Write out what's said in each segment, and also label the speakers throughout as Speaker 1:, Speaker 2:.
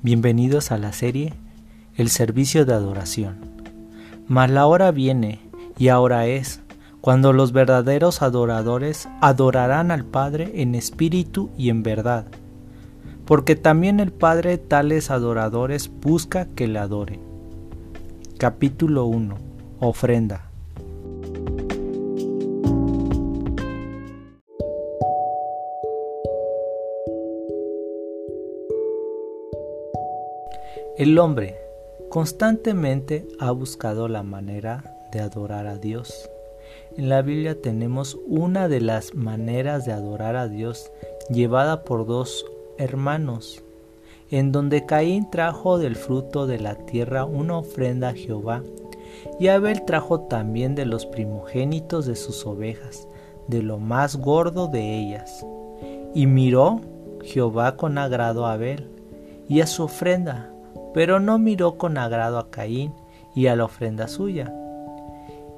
Speaker 1: Bienvenidos a la serie El servicio de adoración. Mas la hora viene, y ahora es, cuando los verdaderos adoradores adorarán al Padre en espíritu y en verdad, porque también el Padre tales adoradores busca que le adoren. Capítulo 1. Ofrenda. El hombre constantemente ha buscado la manera de adorar a Dios. En la Biblia tenemos una de las maneras de adorar a Dios llevada por dos hermanos, en donde Caín trajo del fruto de la tierra una ofrenda a Jehová, y Abel trajo también de los primogénitos de sus ovejas, de lo más gordo de ellas. Y miró Jehová con agrado a Abel y a su ofrenda, pero no miró con agrado a Caín y a la ofrenda suya.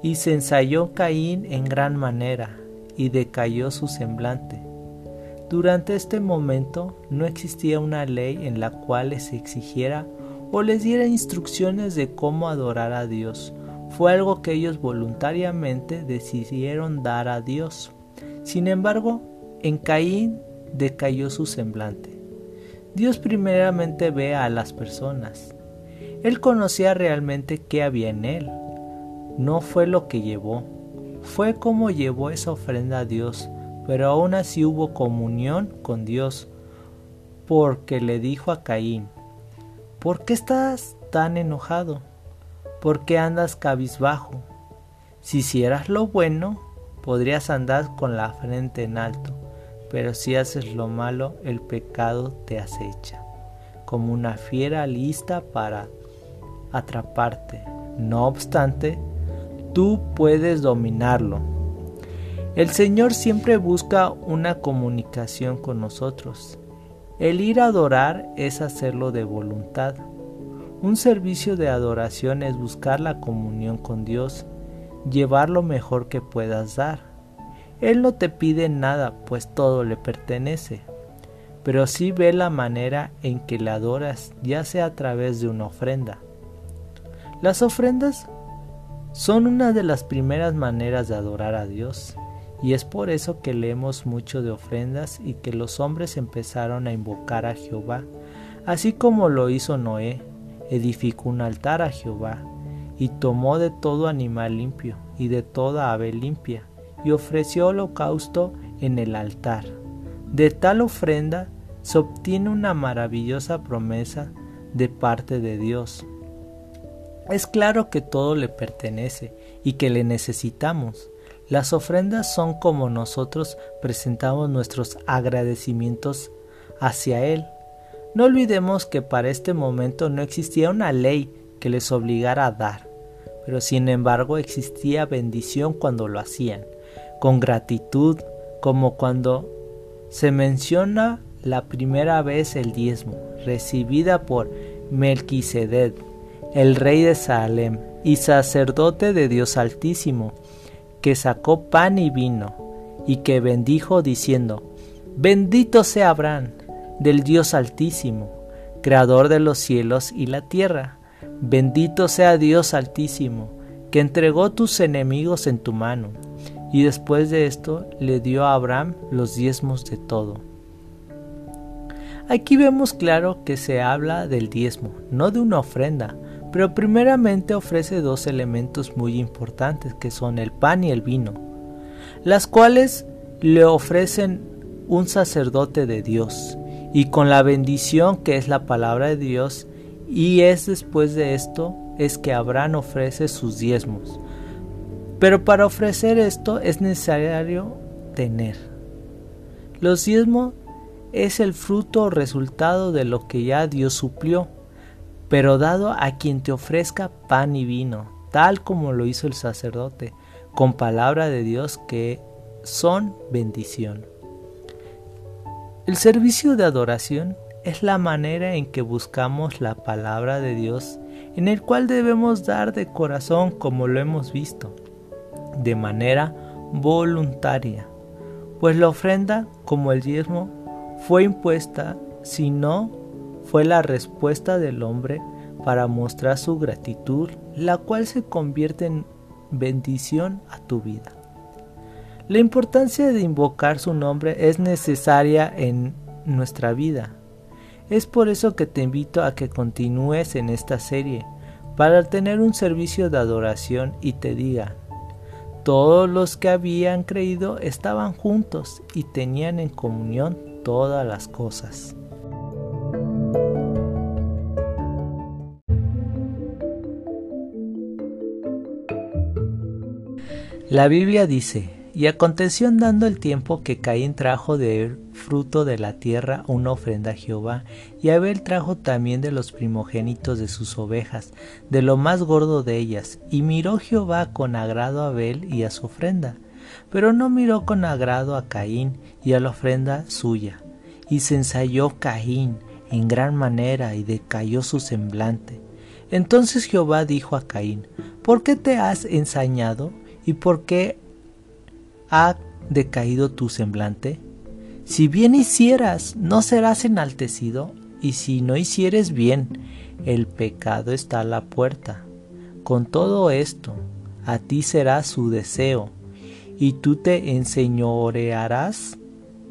Speaker 1: Y se ensayó Caín en gran manera, y decayó su semblante. Durante este momento no existía una ley en la cual les exigiera o les diera instrucciones de cómo adorar a Dios. Fue algo que ellos voluntariamente decidieron dar a Dios. Sin embargo, en Caín decayó su semblante. Dios primeramente ve a las personas. Él conocía realmente qué había en él. No fue lo que llevó, fue como llevó esa ofrenda a Dios, pero aún así hubo comunión con Dios, porque le dijo a Caín, ¿por qué estás tan enojado? ¿Por qué andas cabizbajo? Si hicieras lo bueno, podrías andar con la frente en alto pero si haces lo malo, el pecado te acecha, como una fiera lista para atraparte. No obstante, tú puedes dominarlo. El Señor siempre busca una comunicación con nosotros. El ir a adorar es hacerlo de voluntad. Un servicio de adoración es buscar la comunión con Dios, llevar lo mejor que puedas dar. Él no te pide nada, pues todo le pertenece, pero sí ve la manera en que le adoras, ya sea a través de una ofrenda. Las ofrendas son una de las primeras maneras de adorar a Dios, y es por eso que leemos mucho de ofrendas y que los hombres empezaron a invocar a Jehová, así como lo hizo Noé, edificó un altar a Jehová, y tomó de todo animal limpio y de toda ave limpia, y ofreció holocausto en el altar. De tal ofrenda se obtiene una maravillosa promesa de parte de Dios. Es claro que todo le pertenece y que le necesitamos. Las ofrendas son como nosotros presentamos nuestros agradecimientos hacia Él. No olvidemos que para este momento no existía una ley que les obligara a dar, pero sin embargo existía bendición cuando lo hacían con gratitud, como cuando se menciona la primera vez el diezmo, recibida por Melquisedec, el rey de Salem y sacerdote de Dios Altísimo, que sacó pan y vino, y que bendijo diciendo, Bendito sea Abraham, del Dios Altísimo, creador de los cielos y la tierra. Bendito sea Dios Altísimo, que entregó tus enemigos en tu mano y después de esto le dio a Abraham los diezmos de todo. Aquí vemos claro que se habla del diezmo, no de una ofrenda, pero primeramente ofrece dos elementos muy importantes que son el pan y el vino, las cuales le ofrecen un sacerdote de Dios y con la bendición que es la palabra de Dios y es después de esto es que Abraham ofrece sus diezmos. Pero para ofrecer esto es necesario tener. Los diezmos es el fruto o resultado de lo que ya Dios suplió, pero dado a quien te ofrezca pan y vino, tal como lo hizo el sacerdote, con palabra de Dios que son bendición. El servicio de adoración es la manera en que buscamos la palabra de Dios, en el cual debemos dar de corazón como lo hemos visto de manera voluntaria, pues la ofrenda, como el diezmo, fue impuesta, sino fue la respuesta del hombre para mostrar su gratitud, la cual se convierte en bendición a tu vida. La importancia de invocar su nombre es necesaria en nuestra vida. Es por eso que te invito a que continúes en esta serie, para tener un servicio de adoración y te diga, todos los que habían creído estaban juntos y tenían en comunión todas las cosas. La Biblia dice, y aconteció andando el tiempo que Caín trajo de fruto de la tierra una ofrenda a Jehová, y Abel trajo también de los primogénitos de sus ovejas, de lo más gordo de ellas, y miró Jehová con agrado a Abel y a su ofrenda, pero no miró con agrado a Caín y a la ofrenda suya, y se ensayó Caín en gran manera y decayó su semblante. Entonces Jehová dijo a Caín, ¿por qué te has ensañado? ¿Y por qué ha decaído tu semblante? Si bien hicieras, no serás enaltecido, y si no hicieres bien, el pecado está a la puerta. Con todo esto, a ti será su deseo, y tú te enseñorearás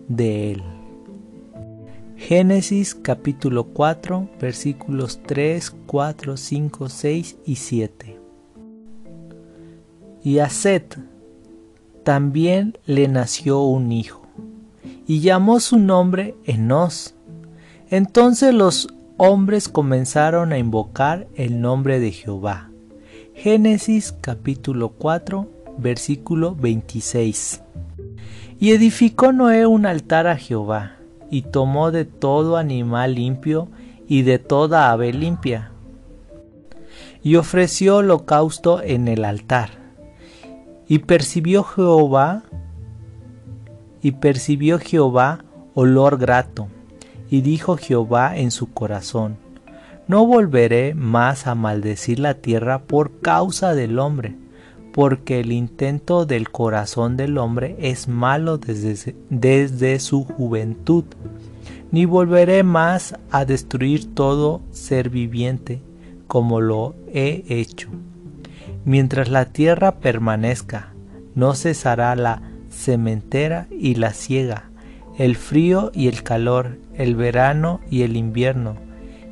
Speaker 1: de él. Génesis capítulo 4 versículos 3, 4, 5, 6 y 7 y a Set también le nació un hijo, y llamó su nombre Enos. Entonces los hombres comenzaron a invocar el nombre de Jehová. Génesis capítulo 4, versículo 26. Y edificó Noé un altar a Jehová, y tomó de todo animal limpio y de toda ave limpia, y ofreció holocausto en el altar y percibió Jehová, y percibió Jehová olor grato, y dijo Jehová en su corazón, no volveré más a maldecir la tierra por causa del hombre, porque el intento del corazón del hombre es malo desde, desde su juventud, ni volveré más a destruir todo ser viviente como lo he hecho. Mientras la tierra permanezca, no cesará la sementera y la siega, el frío y el calor, el verano y el invierno,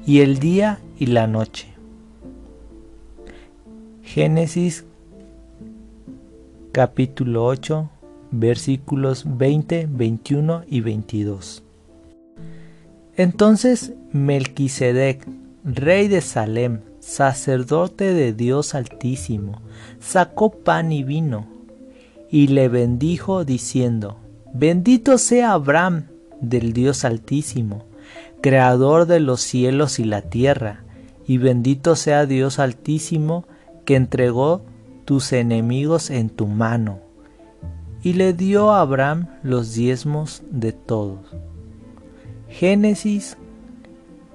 Speaker 1: y el día y la noche. Génesis capítulo 8 versículos 20, 21 y 22. Entonces Melquisedec, rey de Salem, sacerdote de Dios Altísimo, sacó pan y vino, y le bendijo diciendo, Bendito sea Abraham del Dios Altísimo, creador de los cielos y la tierra, y bendito sea Dios Altísimo que entregó tus enemigos en tu mano. Y le dio a Abraham los diezmos de todos. Génesis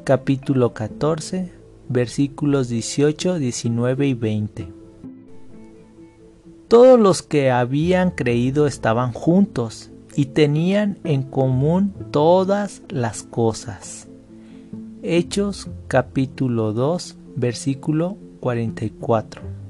Speaker 1: capítulo 14 versículos 18, 19 y 20. Todos los que habían creído estaban juntos y tenían en común todas las cosas. Hechos capítulo 2 versículo 44.